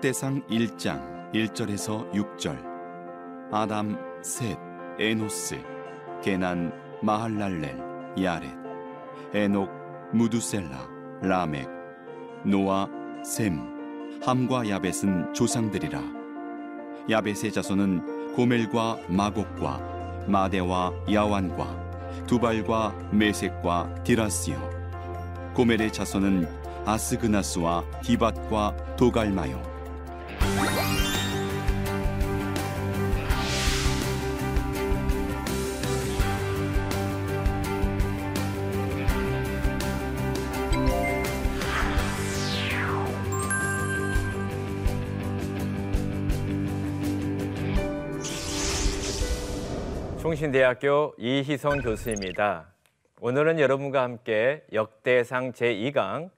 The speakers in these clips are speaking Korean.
역대상 1장 1절에서 6절 아담, 셋, 에노스, 게난, 마할랄렐, 야렛, 에녹, 무두셀라, 라멕, 노아, 셈, 함과 야벳은 조상들이라. 야벳의 자손은 고멜과 마곡과 마대와 야완과 두발과 메색과 디라스요. 고멜의 자손은 아스그나스와 디밧과 도갈마요. 충신대학교 이희성 교수입니다. 오늘은 여러분과 함께 역대상 제2강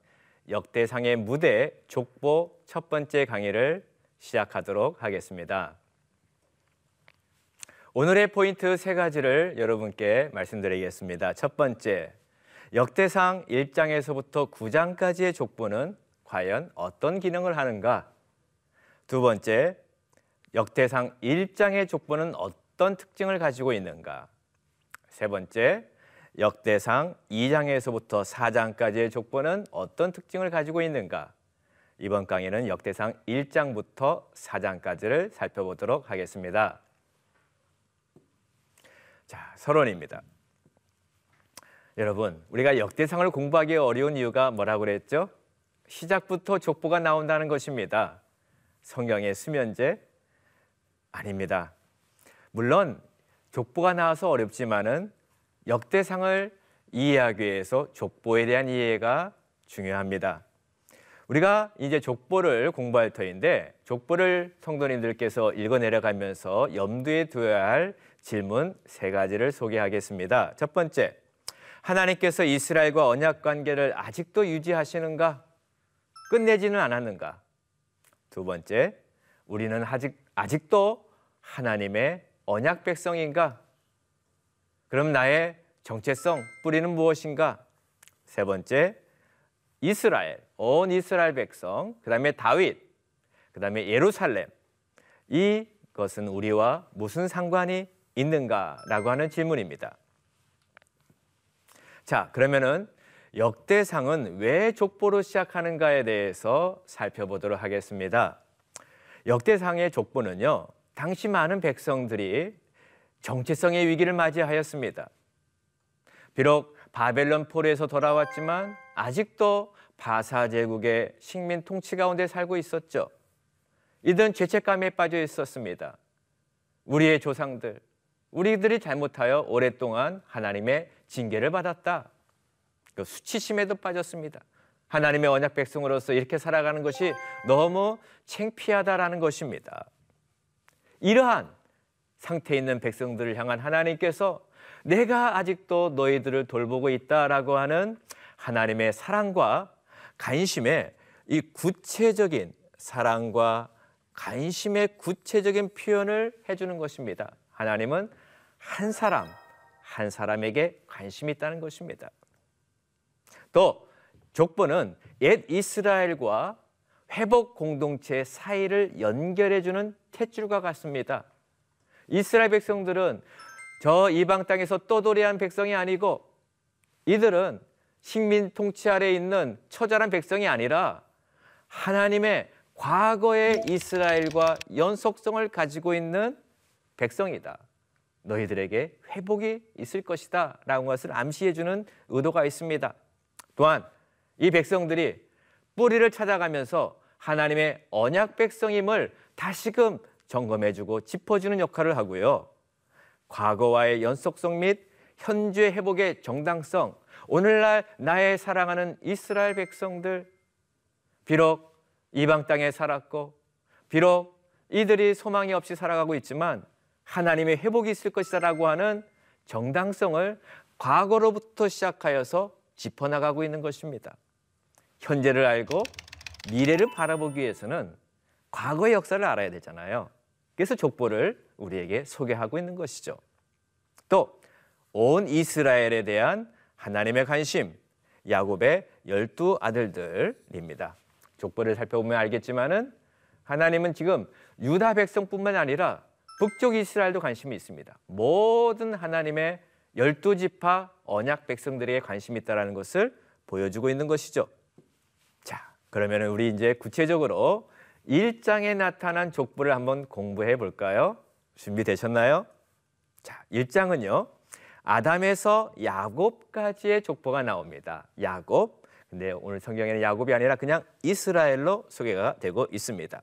역대상의 무대 족보 첫 번째 강의를 시작하도록 하겠습니다. 오늘의 포인트 세 가지를 여러분께 말씀드리겠습니다. 첫 번째, 역대상 1장에서부터 9장까지의 족보는 과연 어떤 기능을 하는가? 두 번째, 역대상 1장의 족보는 어떤 특징을 가지고 있는가? 세 번째, 역대상 2장에서부터 4장까지의 족보는 어떤 특징을 가지고 있는가? 이번 강의는 역대상 1장부터 4장까지를 살펴보도록 하겠습니다. 자, 서론입니다. 여러분, 우리가 역대상을 공부하기 어려운 이유가 뭐라고 그랬죠? 시작부터 족보가 나온다는 것입니다. 성경의 수면제? 아닙니다. 물론 족보가 나와서 어렵지만은 역대상을 이해하기 위해서 족보에 대한 이해가 중요합니다. 우리가 이제 족보를 공부할 터인데 족보를 성도님들께서 읽어 내려가면서 염두에 두어야 할 질문 세 가지를 소개하겠습니다. 첫 번째, 하나님께서 이스라엘과 언약 관계를 아직도 유지하시는가? 끝내지는 않았는가? 두 번째, 우리는 아직 아직도 하나님의 언약 백성인가? 그럼 나의 정체성 뿌리는 무엇인가? 세 번째, 이스라엘, 온 이스라엘 백성, 그 다음에 다윗, 그 다음에 예루살렘. 이것은 우리와 무슨 상관이 있는가라고 하는 질문입니다. 자, 그러면은 역대상은 왜 족보로 시작하는가에 대해서 살펴보도록 하겠습니다. 역대상의 족보는요, 당시 많은 백성들이 정체성의 위기를 맞이하였습니다. 비록 바벨론 포로에서 돌아왔지만 아직도 바사 제국의 식민 통치 가운데 살고 있었죠. 이들은 죄책감에 빠져 있었습니다. 우리의 조상들, 우리들이 잘못하여 오랫동안 하나님의 징계를 받았다. 그 수치심에도 빠졌습니다. 하나님의 언약 백성으로서 이렇게 살아가는 것이 너무 창피하다라는 것입니다. 이러한 상태에 있는 백성들을 향한 하나님께서 내가 아직도 너희들을 돌보고 있다라고 하는 하나님의 사랑과 관심의 이 구체적인 사랑과 관심의 구체적인 표현을 해주는 것입니다. 하나님은 한 사람, 한 사람에게 관심이 있다는 것입니다. 또 족보는 옛 이스라엘과 회복 공동체 사이를 연결해주는 탯줄과 같습니다. 이스라엘 백성들은 저 이방 땅에서 떠돌이한 백성이 아니고 이들은 식민 통치 아래 있는 처절한 백성이 아니라 하나님의 과거의 이스라엘과 연속성을 가지고 있는 백성이다. 너희들에게 회복이 있을 것이다. 라는 것을 암시해 주는 의도가 있습니다. 또한 이 백성들이 뿌리를 찾아가면서 하나님의 언약 백성임을 다시금 점검해주고 짚어주는 역할을 하고요. 과거와의 연속성 및 현재 회복의 정당성, 오늘날 나의 사랑하는 이스라엘 백성들, 비록 이방 땅에 살았고, 비록 이들이 소망이 없이 살아가고 있지만 하나님의 회복이 있을 것이다라고 하는 정당성을 과거로부터 시작하여서 짚어나가고 있는 것입니다. 현재를 알고 미래를 바라보기 위해서는 과거의 역사를 알아야 되잖아요. 그래서 족보를 우리에게 소개하고 있는 것이죠. 또 온 이스라엘에 대한 하나님의 관심, 야곱의 열두 아들들입니다. 족보를 살펴보면 알겠지만은 하나님은 지금 유다 백성뿐만 아니라 북쪽 이스라엘도 관심이 있습니다. 모든 하나님의 열두 지파 언약 백성들에게 관심이 있다라는 것을 보여주고 있는 것이죠. 자, 그러면 우리 이제 구체적으로 1장에 나타난 족보를 한번 공부해 볼까요? 준비되셨나요? 자, 1장은요. 아담에서 야곱까지의 족보가 나옵니다. 야곱. 근데 오늘 성경에는 야곱이 아니라 그냥 이스라엘로 소개가 되고 있습니다.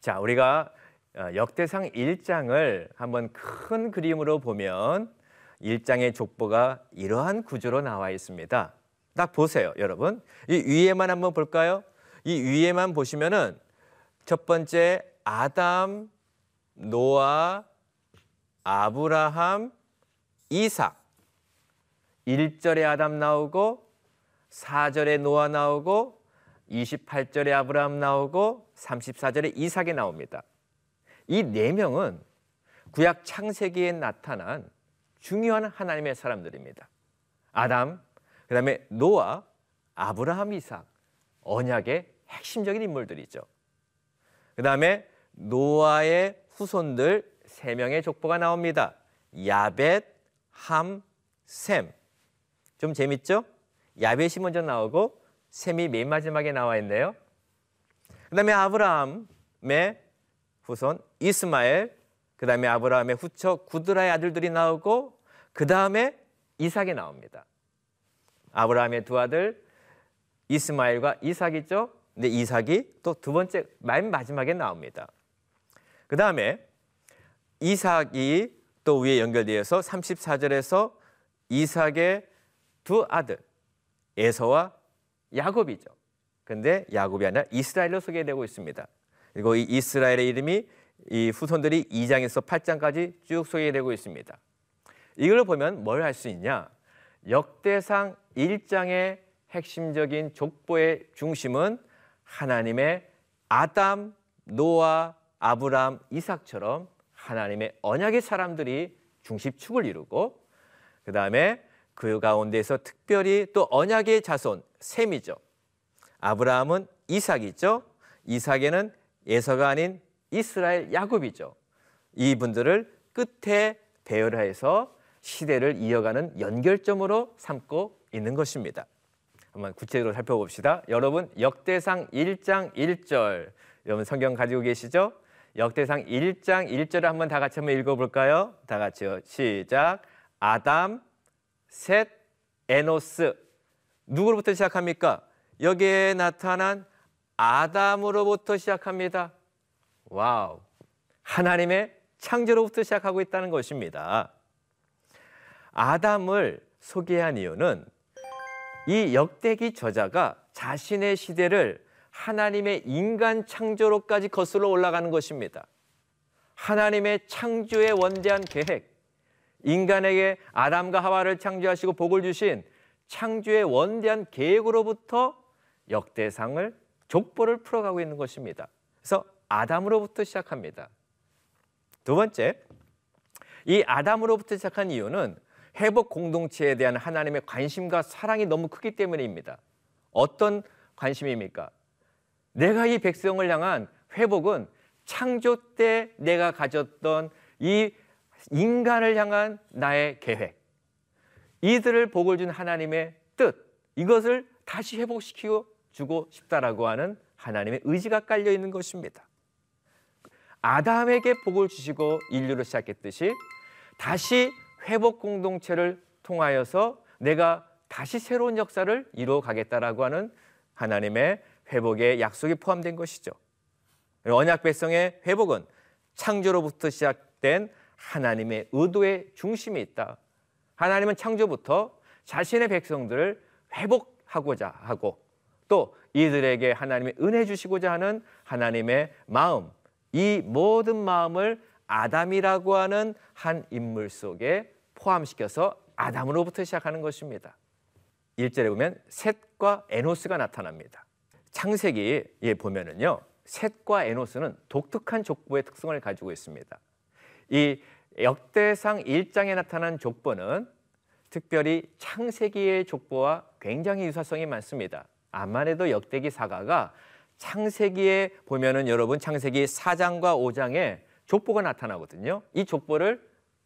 자, 우리가 어, 역대상 1장을 한번 큰 그림으로 보면 1장의 족보가 이러한 구조로 나와 있습니다. 딱 보세요, 여러분. 이 위에만 한번 볼까요? 이 위에만 보시면은 첫 번째 아담, 노아, 아브라함, 이삭. 1절에 아담 나오고 4절에 노아 나오고 28절에 아브라함 나오고 34절에 이삭이 나옵니다. 이 네 명은 구약 창세기에 나타난 중요한 하나님의 사람들입니다. 아담, 그다음에 노아, 아브라함, 이삭, 언약의 핵심적인 인물들이죠. 그 다음에 노아의 후손들 세 명의 족보가 나옵니다. 야벳, 함, 셈. 좀 재밌죠? 야벳이 먼저 나오고 셈이 맨 마지막에 나와 있네요. 그 다음에 아브라함의 후손 이스마엘, 그 다음에 아브라함의 후처 구드라의 아들들이 나오고 그 다음에 이삭이 나옵니다. 아브라함의 두 아들 이스마엘과 이삭이죠. 근데 이삭이 또 두 번째 맨 마지막에 나옵니다. 그 다음에 이삭이 또 위에 연결되어서 34절에서 이삭의 두 아들 에서와 야곱이죠. 근데 야곱이 아니라 이스라엘로 소개되고 있습니다. 그리고 이 이스라엘의 이름이 이 후손들이 2장에서 8장까지 쭉 소개되고 있습니다. 이걸 보면 뭘 할 수 있냐? 역대상 1장의 핵심적인 족보의 중심은 하나님의 아담, 노아, 아브람, 이삭처럼 하나님의 언약의 사람들이 중심축을 이루고 그 다음에 그 가운데서 특별히 또 언약의 자손 셈이죠. 아브라함은 이삭이죠. 이삭에는 예서가 아닌 이스라엘 야곱이죠. 이분들을 끝에 배열해서 시대를 이어가는 연결점으로 삼고 있는 것입니다. 한번 구체적으로 살펴봅시다. 여러분 역대상 1장 1절 여러분 성경 가지고 계시죠? 역대상 1장 1절을 한번 다 같이 한번 읽어볼까요? 다 같이요. 시작. 아담, 셋, 에노스. 누구로부터 시작합니까? 여기에 나타난 아담으로부터 시작합니다. 와우. 하나님의 창조로부터 시작하고 있다는 것입니다. 아담을 소개한 이유는 이 역대기 저자가 자신의 시대를 하나님의 인간 창조로까지 거슬러 올라가는 것입니다. 하나님의 창조의 원대한 계획, 인간에게 아담과 하와를 창조하시고 복을 주신 창조의 원대한 계획으로부터 역대상을 족보를 풀어가고 있는 것입니다. 그래서 아담으로부터 시작합니다. 두 번째, 이 아담으로부터 시작한 이유는 회복 공동체에 대한 하나님의 관심과 사랑이 너무 크기 때문입니다. 어떤 관심입니까? 내가 이 백성을 향한 회복은 창조 때 내가 가졌던 이 인간을 향한 나의 계획, 이들을 복을 준 하나님의 뜻, 이것을 다시 회복시키고 주고 싶다라고 하는 하나님의 의지가 깔려 있는 것입니다. 아담에게 복을 주시고 인류를 시작했듯이 다시 회복 공동체를 통하여서 내가 다시 새로운 역사를 이루어 가겠다라고 하는 하나님의 회복의 약속이 포함된 것이죠. 언약 백성의 회복은 창조로부터 시작된 하나님의 의도의 중심이 있다. 하나님은 창조부터 자신의 백성들을 회복하고자 하고 또 이들에게 하나님의 은혜 주시고자 하는 하나님의 마음, 이 모든 마음을 아담이라고 하는 한 인물 속에 포함시켜서 아담으로부터 시작하는 것입니다. 1절에 보면 셋과 에노스가 나타납니다. 창세기에 보면은요. 셋과 에노스는 독특한 족보의 특성을 가지고 있습니다. 이 역대상 1장에 나타난 족보는 특별히 창세기의 족보와 굉장히 유사성이 많습니다. 해도 역대기 사가가 창세기에 보면은 여러분 창세기 4장과 5장에 족보가 나타나거든요. 이 족보를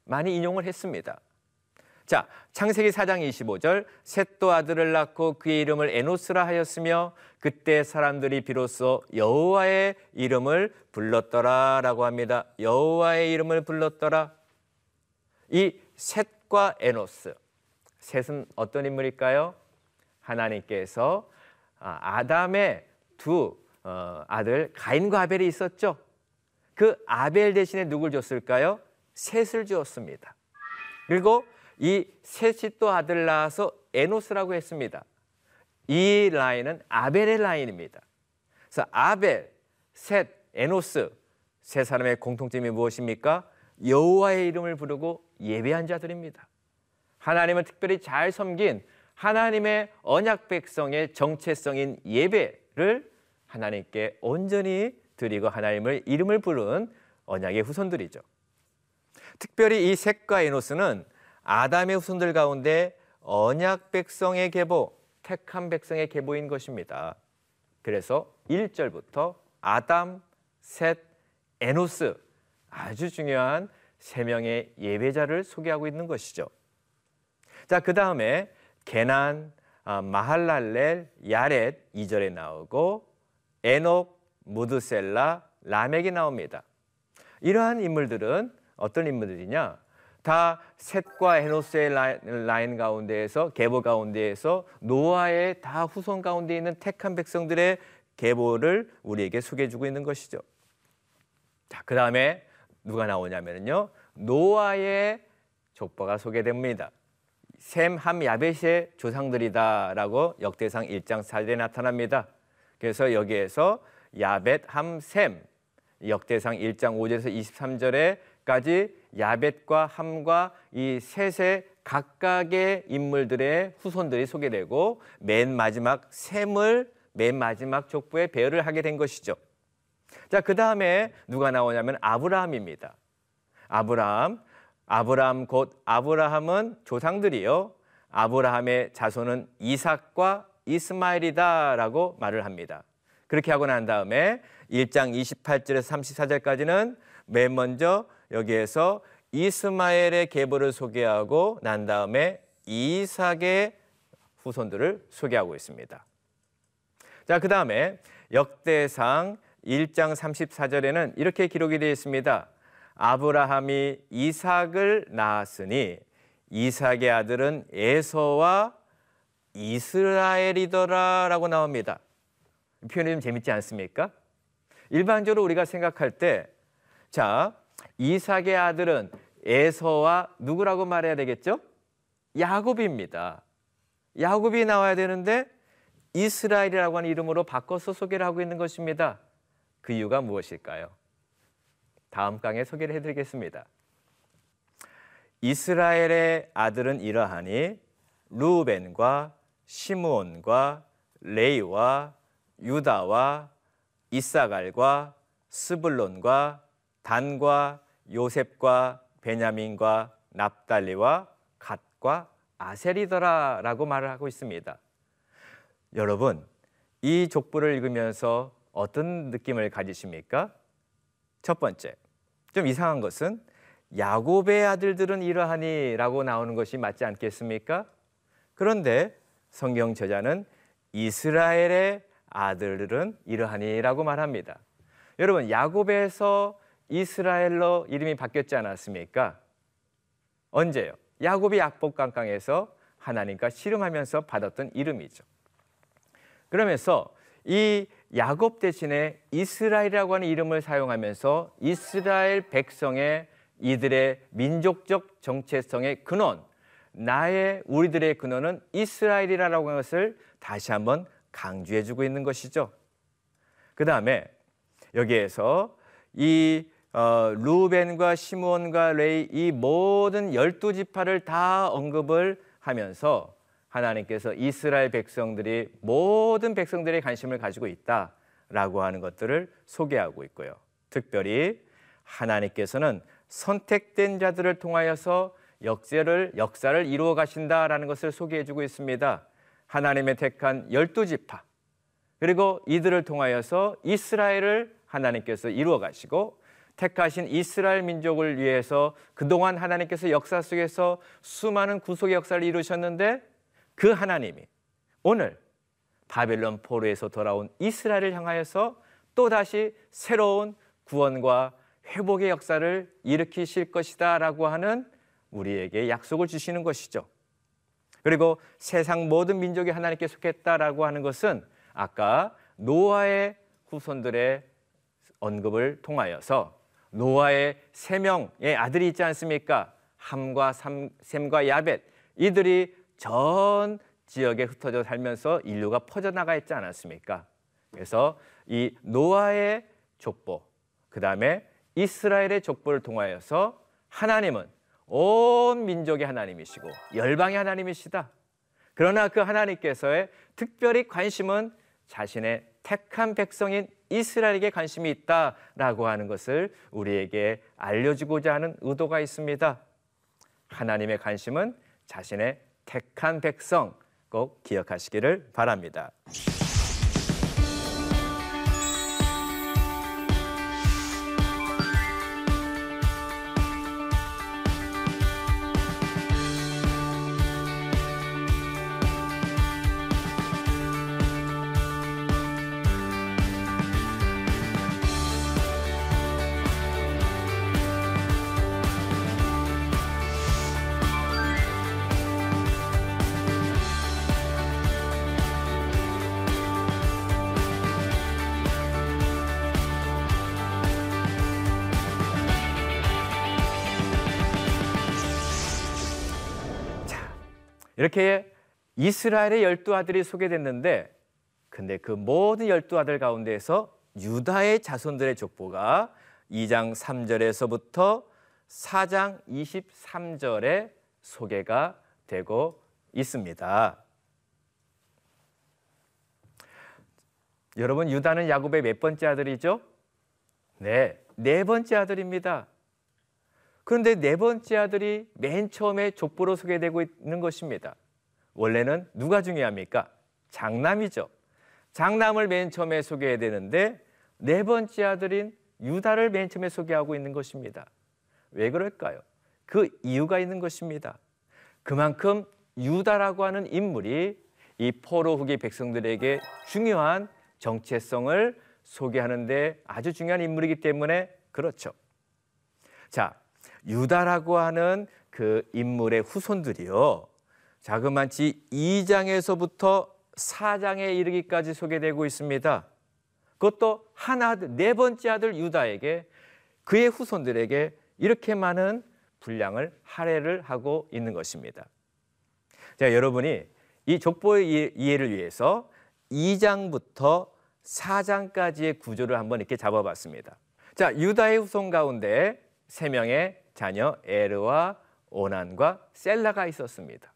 많이 인용을 했습니다. 자, 창세기 4장 25절 셋도 아들을 낳고 그의 이름을 에노스라 하였으며 그때 사람들이 비로소 여호와의 이름을 불렀더라라고 합니다. 여호와의 이름을 불렀더라. 이 셋과 에노스. 셋은 어떤 인물일까요? 하나님께서 아, 아담의 두 어, 아들 가인과 아벨이 있었죠. 그 아벨 대신에 누굴 줬을까요? 셋을 주었습니다. 그리고 이 셋이 또 아들 낳아서 에노스라고 했습니다. 이 라인은 아벨의 라인입니다. 그래서 아벨, 셋, 에노스 세 사람의 공통점이 무엇입니까? 여호와의 이름을 부르고 예배한 자들입니다. 하나님을 특별히 잘 섬긴 하나님의 언약 백성의 정체성인 예배를 하나님께 온전히 드리고 하나님을 이름을 부른 언약의 후손들이죠. 특별히 이 셋과 에노스는 아담의 후손들 가운데 언약 백성의 계보, 택한 백성의 계보인 것입니다. 그래서 1절부터 아담, 셋, 에노스 아주 중요한 세 명의 예배자를 소개하고 있는 것이죠. 자, 그 다음에 게난, 아, 마할랄렐, 야렛 2절에 나오고 에녹, 무드셀라, 라멕이 나옵니다. 이러한 인물들은 어떤 인물들이냐? 다 셋과 헤노스의 라인 가운데에서 계보 가운데에서 노아의 다 후손 가운데 있는 택한 백성들의 계보를 우리에게 소개해 주고 있는 것이죠. 자, 그 다음에 누가 나오냐면요, 노아의 족보가 소개됩니다. 셈, 함, 야벳의 조상들이다라고 역대상 1장 4절에 나타납니다. 그래서 여기에서 야벳, 함, 셈 역대상 1장 5절에서 23절에 까지 야벳과 함과 이 셋의 각각의 인물들의 후손들이 소개되고 맨 마지막 셈을 맨 마지막 족보에 배열을 하게 된 것이죠. 자, 그 다음에 누가 나오냐면 아브라함입니다. 아브라함, 아브라함 곧 아브라함은 조상들이요. 아브라함의 자손은 이삭과 이스마엘이다라고 말을 합니다. 그렇게 하고 난 다음에 1장 28절에서 34절까지는 맨 먼저 여기에서 이스마엘의 계보를 소개하고 난 다음에 이삭의 후손들을 소개하고 있습니다. 자, 그 다음에 역대상 1장 34절에는 이렇게 기록이 되어 있습니다. 아브라함이 이삭을 낳았으니 이삭의 아들은 에서와 이스라엘이더라라고 나옵니다. 표현이 좀 재밌지 않습니까? 일반적으로 우리가 생각할 때, 자, 이삭의 아들은 에서와 누구라고 말해야 되겠죠? 야곱입니다. 야곱이 나와야 되는데 이스라엘이라고 하는 이름으로 바꿔서 소개를 하고 있는 것입니다. 그 이유가 무엇일까요? 다음 강에 소개를 해드리겠습니다. 이스라엘의 아들은 이러하니 루벤과 시므온과 레이와 유다와 이사갈과 스불론과 단과 요셉과 베냐민과 납달리와 갓과 아셀이더라라고 말을 하고 있습니다. 여러분, 이 족보를 읽으면서 어떤 느낌을 가지십니까? 첫 번째, 좀 이상한 것은 야곱의 아들들은 이러하니라고 나오는 것이 맞지 않겠습니까? 그런데 성경 저자는 이스라엘의 아들들은 이러하니라고 말합니다. 여러분, 야곱에서 이스라엘로 이름이 바뀌었지 않았습니까? 언제요? 야곱이 약복강강에서 하나님과 씨름하면서 받았던 이름이죠. 그러면서 이 야곱 대신에 이스라엘이라고 하는 이름을 사용하면서 이스라엘 백성의 이들의 민족적 정체성의 근원, 나의 우리들의 근원은 이스라엘이라고 하는 것을 다시 한번 강조해 주고 있는 것이죠. 그 다음에 여기에서 이 어, 루벤과 시므온과 레이 이 모든 열두 지파를 다 언급을 하면서 하나님께서 이스라엘 백성들이 모든 백성들의 관심을 가지고 있다라고 하는 것들을 소개하고 있고요. 특별히 하나님께서는 선택된 자들을 통하여서 역사를 역사를 이루어 가신다라는 것을 소개해 주고 있습니다. 하나님의 택한 열두 지파 그리고 이들을 통하여서 이스라엘을 하나님께서 이루어 가시고 택하신 이스라엘 민족을 위해서 그동안 하나님께서 역사 속에서 수많은 구속의 역사를 이루셨는데 그 하나님이 오늘 바벨론 포로에서 돌아온 이스라엘을 향하여서 또다시 새로운 구원과 회복의 역사를 일으키실 것이다 라고 하는 우리에게 약속을 주시는 것이죠. 그리고 세상 모든 민족이 하나님께 속했다라고 하는 것은 아까 노아의 후손들의 언급을 통하여서 노아의 세 명의 아들이 있지 않습니까? 함과 삼, 셈과 야벳 이들이 전 지역에 흩어져 살면서 인류가 퍼져나가 있지 않았습니까? 그래서 이 노아의 족보, 그 다음에 이스라엘의 족보를 통하여서 하나님은 온 민족의 하나님이시고 열방의 하나님이시다. 그러나 그 하나님께서의 특별히 관심은 자신의 택한 백성인 이스라엘에게 관심이 있다라고 하는 것을 우리에게 알려주고자 하는 의도가 있습니다. 하나님의 관심은 자신의 택한 백성 꼭 기억하시기를 바랍니다. 이렇게 이스라엘의 열두 아들이 소개됐는데 근데 그 모든 열두 아들 가운데에서 유다의 자손들의 족보가 2장 3절에서부터 4장 23절에 소개가 되고 있습니다. 여러분 유다는 야곱의 몇 번째 아들이죠? 네, 네 번째 아들입니다. 그런데 네 번째 아들이 맨 처음에 족보로 소개되고 있는 것입니다. 원래는 누가 중요합니까? 장남이죠. 장남을 맨 처음에 소개해야 되는데 네 번째 아들인 유다를 맨 처음에 소개하고 있는 것입니다. 왜 그럴까요? 그 이유가 있는 것입니다. 그만큼 유다라고 하는 인물이 이 포로 후기 백성들에게 중요한 정체성을 소개하는데 아주 중요한 인물이기 때문에 그렇죠. 자, 유다라고 하는 그 인물의 후손들이요. 자그마치 2장에서부터 4장에 이르기까지 소개되고 있습니다. 그것도 하나 네 번째 아들 유다에게 그의 후손들에게 이렇게 많은 분량을 할애를 하고 있는 것입니다. 자, 여러분이 이 족보의 이해를 위해서 2장부터 4장까지의 구조를 한번 이렇게 잡아봤습니다. 자, 유다의 후손 가운데 세 명의 자녀 에르와 오난과 셀라가 있었습니다.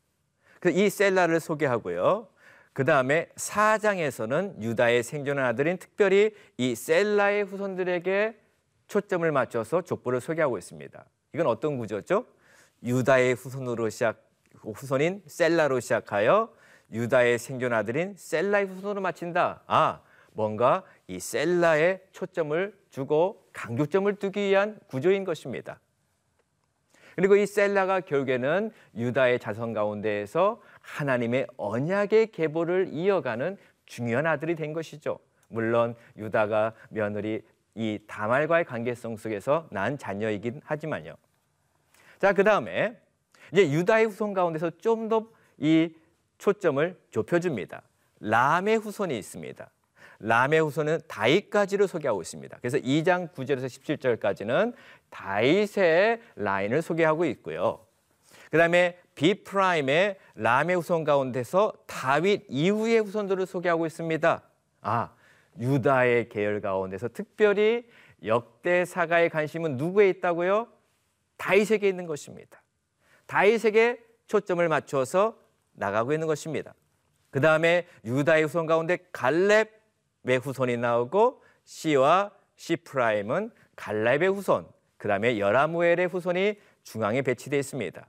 그이 셀라를 소개하고요. 그 다음에 사장에서는 유다의 생존한 아들인 특별히 이 셀라의 후손들에게 초점을 맞춰서 족보를 소개하고 있습니다. 이건 어떤 구조죠? 유다의 후손으로 시작 후손인 셀라로 시작하여 유다의 생존 아들인 셀라의 후손으로 마친다. 아, 뭔가 이 셀라에 초점을 주고 강조점을 두기 위한 구조인 것입니다. 그리고 이 셀라가 결국에는 유다의 자손 가운데에서 하나님의 언약의 계보를 이어가는 중요한 아들이 된 것이죠. 물론 유다가 며느리 이 다말과의 관계성 속에서 난 자녀이긴 하지만요. 자, 그 다음에 이제 유다의 후손 가운데서 좀 더 이 초점을 좁혀줍니다. 람의 후손이 있습니다. 람의 후손은 다윗까지를 소개하고 있습니다. 그래서 2장 9절에서 17절까지는 다윗의 라인을 소개하고 있고요. 그 다음에 B 프라임의 람의 후손 가운데서 다윗 이후의 후손들을 소개하고 있습니다. 아, 유다의 계열 가운데서 특별히 역대사가의 관심은 누구에 있다고요? 다윗에게 있는 것입니다. 다윗에게 초점을 맞춰서 나가고 있는 것입니다. 그 다음에 유다의 후손 가운데 갈렙의 후손이 나오고 C와 C prime은 갈렙의 후손, 그 다음에 여라므엘의 후손이 중앙에 배치되어 있습니다.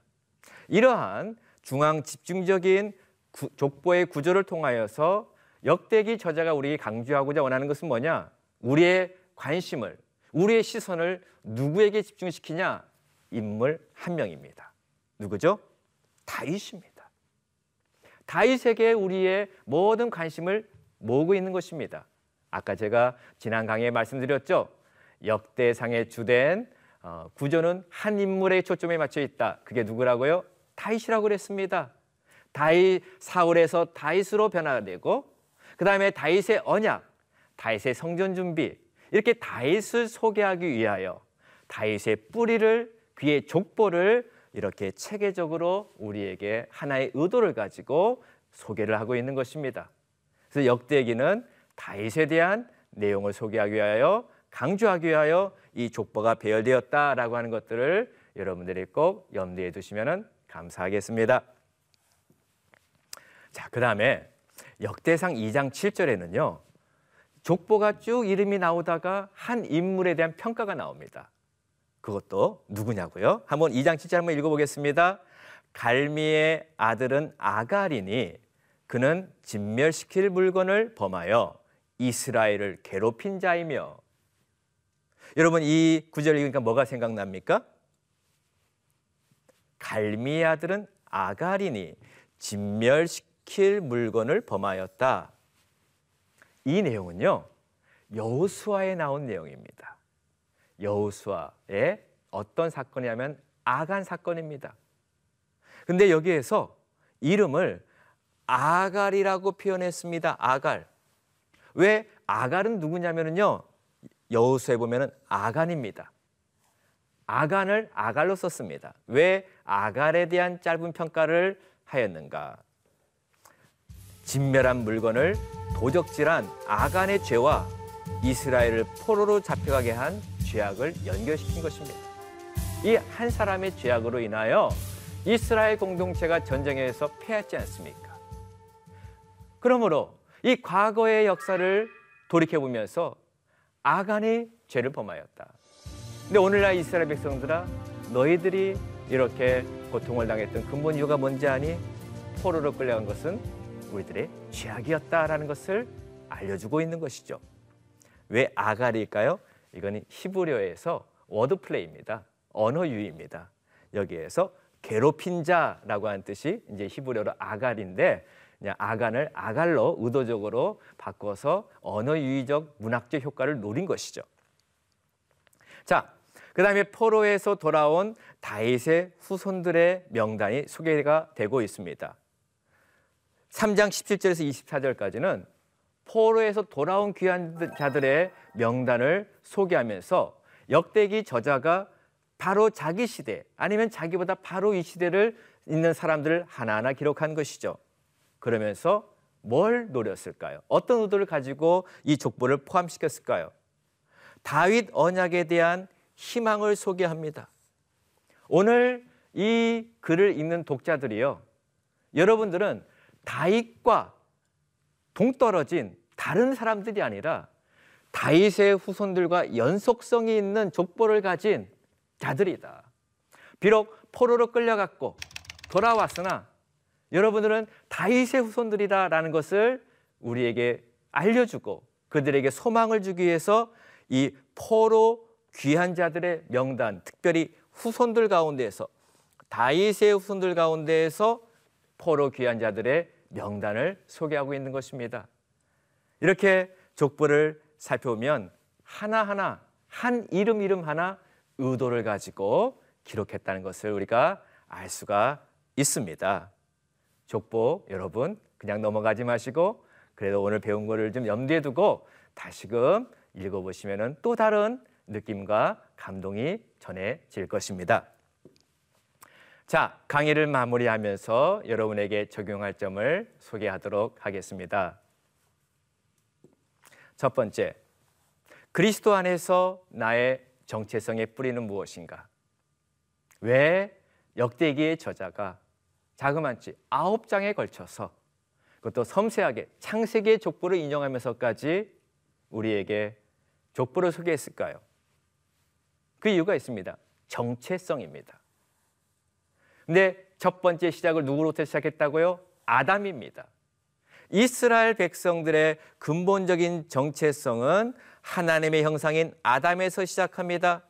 이러한 중앙 집중적인 구, 족보의 구조를 통하여서 역대기 저자가 우리에게 강조하고자 원하는 것은 뭐냐? 우리의 관심을, 우리의 시선을 누구에게 집중시키냐? 인물 한 명입니다. 누구죠? 다윗입니다. 다윗에게 우리의 모든 관심을 모으고 있는 것입니다. 아까 제가 지난 강의에 말씀드렸죠. 역대상의 주된 어, 구조는 한 인물의 초점에 맞춰 있다. 그게 누구라고요? 다윗이라고 그랬습니다. 다윗 사울에서 다윗으로 변화되고 그 다음에 다윗의 언약, 다윗의 성전 준비 이렇게 다윗을 소개하기 위하여 다윗의 뿌리를 그의 족보를 이렇게 체계적으로 우리에게 하나의 의도를 가지고 소개를 하고 있는 것입니다. 그래서 역대기는 다윗에 대한 내용을 소개하기 위하여 강조하기 위하여 이 족보가 배열되었다라고 하는 것들을 여러분들이 꼭 염두에 두시면 감사하겠습니다. 자, 그 다음에 역대상 2장 7절에는요, 족보가 쭉 이름이 나오다가 한 인물에 대한 평가가 나옵니다. 그것도 누구냐고요? 한번 2장 7절 한번 읽어보겠습니다. 갈미의 아들은 아갈이니 그는 진멸시킬 물건을 범하여 이스라엘을 괴롭힌 자이며 여러분 이 구절 읽으니까 뭐가 생각납니까? 갈미의 아들은 아갈이니 진멸시킬 물건을 범하였다. 이 내용은요. 여호수아에 나온 내용입니다. 여호수아의 어떤 사건이냐면 아간 사건입니다. 근데 여기에서 이름을 아갈이라고 표현했습니다. 아갈. 왜 아갈은 누구냐면요. 여호수에 보면은 아간입니다. 아간을 아갈로 썼습니다. 왜 아갈에 대한 짧은 평가를 하였는가? 진멸한 물건을 도적질한 아간의 죄와 이스라엘을 포로로 잡혀가게 한 죄악을 연결시킨 것입니다. 이 한 사람의 죄악으로 인하여 이스라엘 공동체가 전쟁에서 패했지 않습니까? 그러므로 이 과거의 역사를 돌이켜 보면서 아간이 죄를 범하였다. 근데 오늘날 이스라엘 백성들아 너희들이 이렇게 고통을 당했던 근본 이유가 뭔지 아니? 포로로 끌려간 것은 우리들의 죄악이었다라는 것을 알려주고 있는 것이죠. 왜 아갈일까요? 이거는 히브리어에서 word play입니다. 언어 유희입니다. 여기에서 괴롭힌 자라고 하는 뜻이 이제 히브리어로 아갈인데 그냥 아간을 아갈로 의도적으로 바꿔서 언어 유희적 문학적 효과를 노린 것이죠. 자, 그다음에 포로에서 돌아온 다윗의 후손들의 명단이 소개가 되고 있습니다. 3장 17절에서 24절까지는 포로에서 돌아온 귀한 자들의 명단을 소개하면서 역대기 저자가 바로 자기 시대 아니면 자기보다 바로 이 시대를 있는 사람들을 하나하나 기록한 것이죠. 그러면서 뭘 노렸을까요? 어떤 의도를 가지고 이 족보를 포함시켰을까요? 다윗 언약에 대한 희망을 소개합니다. 오늘 이 글을 읽는 독자들이요. 여러분들은 다윗과 동떨어진 다른 사람들이 아니라 다윗의 후손들과 연속성이 있는 족보를 가진 자들이다. 비록 포로로 끌려갔고 돌아왔으나 여러분들은 다윗의 후손들이다라는 것을 우리에게 알려주고 그들에게 소망을 주기 위해서 이 포로 귀한 자들의 명단, 특별히 후손들 가운데에서 다윗의 후손들 가운데에서 포로 귀한 자들의 명단을 소개하고 있는 것입니다. 이렇게 족보를 살펴보면 하나하나 한 이름 이름 하나 의도를 가지고 기록했다는 것을 우리가 알 수가 있습니다. 족보 여러분 그냥 넘어가지 마시고 그래도 오늘 배운 거를 좀 염두에 두고 다시금 읽어보시면 또 다른 느낌과 감동이 전해질 것입니다. 자, 강의를 마무리하면서 여러분에게 적용할 점을 소개하도록 하겠습니다. 첫 번째, 그리스도 안에서 나의 정체성의 뿌리는 무엇인가? 왜 역대기의 저자가 자그만치 아홉 장에 걸쳐서 그것도 섬세하게 창세기의 족보를 인용하면서까지 우리에게 족보를 소개했을까요? 그 이유가 있습니다. 정체성입니다. 근데 첫 번째 시작을 누구로부터 시작했다고요? 아담입니다. 이스라엘 백성들의 근본적인 정체성은 하나님의 형상인 아담에서 시작합니다.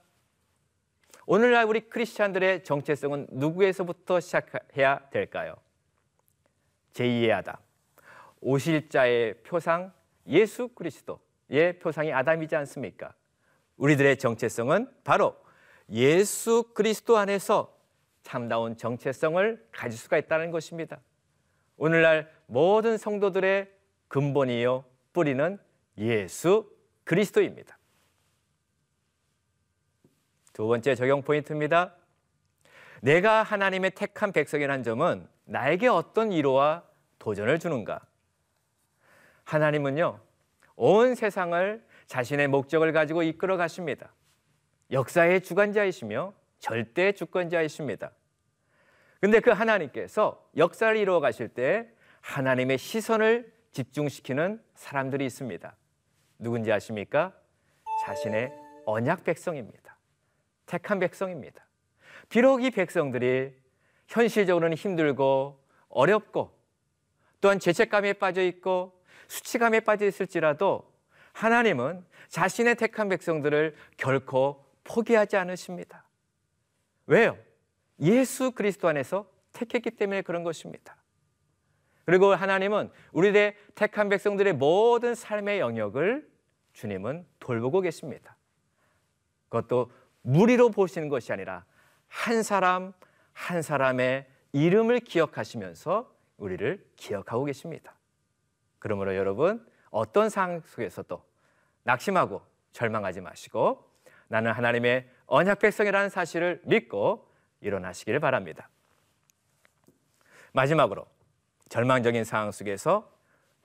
오늘날 우리 크리스찬들의 정체성은 누구에서부터 시작해야 될까요? 제2의 아담, 오실 자의 표상 예수 그리스도의 표상이 아담이지 않습니까? 우리들의 정체성은 바로 예수 그리스도 안에서 참다운 정체성을 가질 수가 있다는 것입니다. 오늘날 모든 성도들의 근본이요 뿌리는 예수 그리스도입니다. 두 번째 적용 포인트입니다. 내가 하나님의 택한 백성이라는 점은 나에게 어떤 위로와 도전을 주는가? 하나님은요, 온 세상을 자신의 목적을 가지고 이끌어 가십니다. 역사의 주관자이시며 절대 주권자이십니다. 근데 그 하나님께서 역사를 이루어 가실 때 하나님의 시선을 집중시키는 사람들이 있습니다. 누군지 아십니까? 자신의 언약 백성입니다. 택한 백성입니다. 비록 이 백성들이 현실적으로는 힘들고 어렵고 또한 죄책감에 빠져 있고 수치감에 빠져 있을지라도 하나님은 자신의 택한 백성들을 결코 포기하지 않으십니다. 왜요? 예수 그리스도 안에서 택했기 때문에 그런 것입니다. 그리고 하나님은 우리의 택한 백성들의 모든 삶의 영역을 주님은 돌보고 계십니다. 그것도 무리로 보시는 것이 아니라 한 사람 한 사람의 이름을 기억하시면서 우리를 기억하고 계십니다. 그러므로 여러분 어떤 상황 속에서도 낙심하고 절망하지 마시고 나는 하나님의 언약 백성이라는 사실을 믿고 일어나시기를 바랍니다. 마지막으로 절망적인 상황 속에서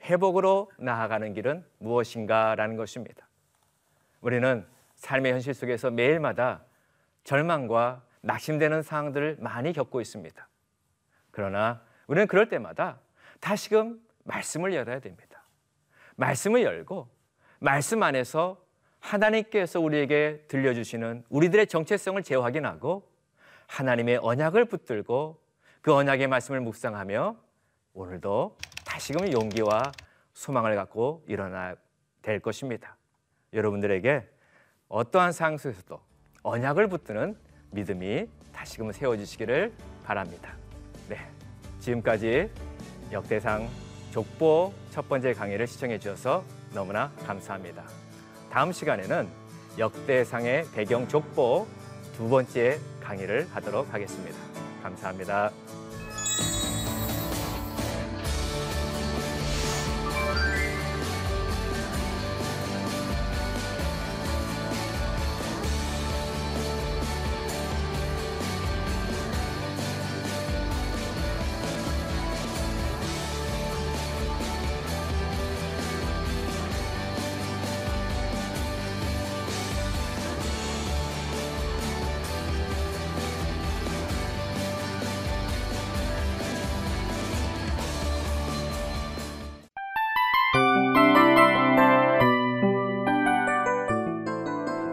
회복으로 나아가는 길은 무엇인가라는 것입니다. 우리는 삶의 현실 속에서 매일마다 절망과 낙심되는 상황들을 많이 겪고 있습니다. 그러나 우리는 그럴 때마다 다시금 말씀을 열어야 됩니다. 말씀을 열고 말씀 안에서 하나님께서 우리에게 들려주시는 우리들의 정체성을 재확인하고 하나님의 언약을 붙들고 그 언약의 말씀을 묵상하며 오늘도 다시금 용기와 소망을 갖고 일어나 될 것입니다. 여러분들에게 어떠한 상황 속에서도 언약을 붙드는 믿음이 다시금 세워지시기를 바랍니다. 네, 지금까지 역대상 족보 첫 번째 강의를 시청해 주셔서 너무나 감사합니다. 다음 시간에는 역대상의 배경 족보 두 번째 강의를 하도록 하겠습니다. 감사합니다.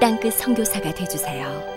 땅끝 성교사가 되주세요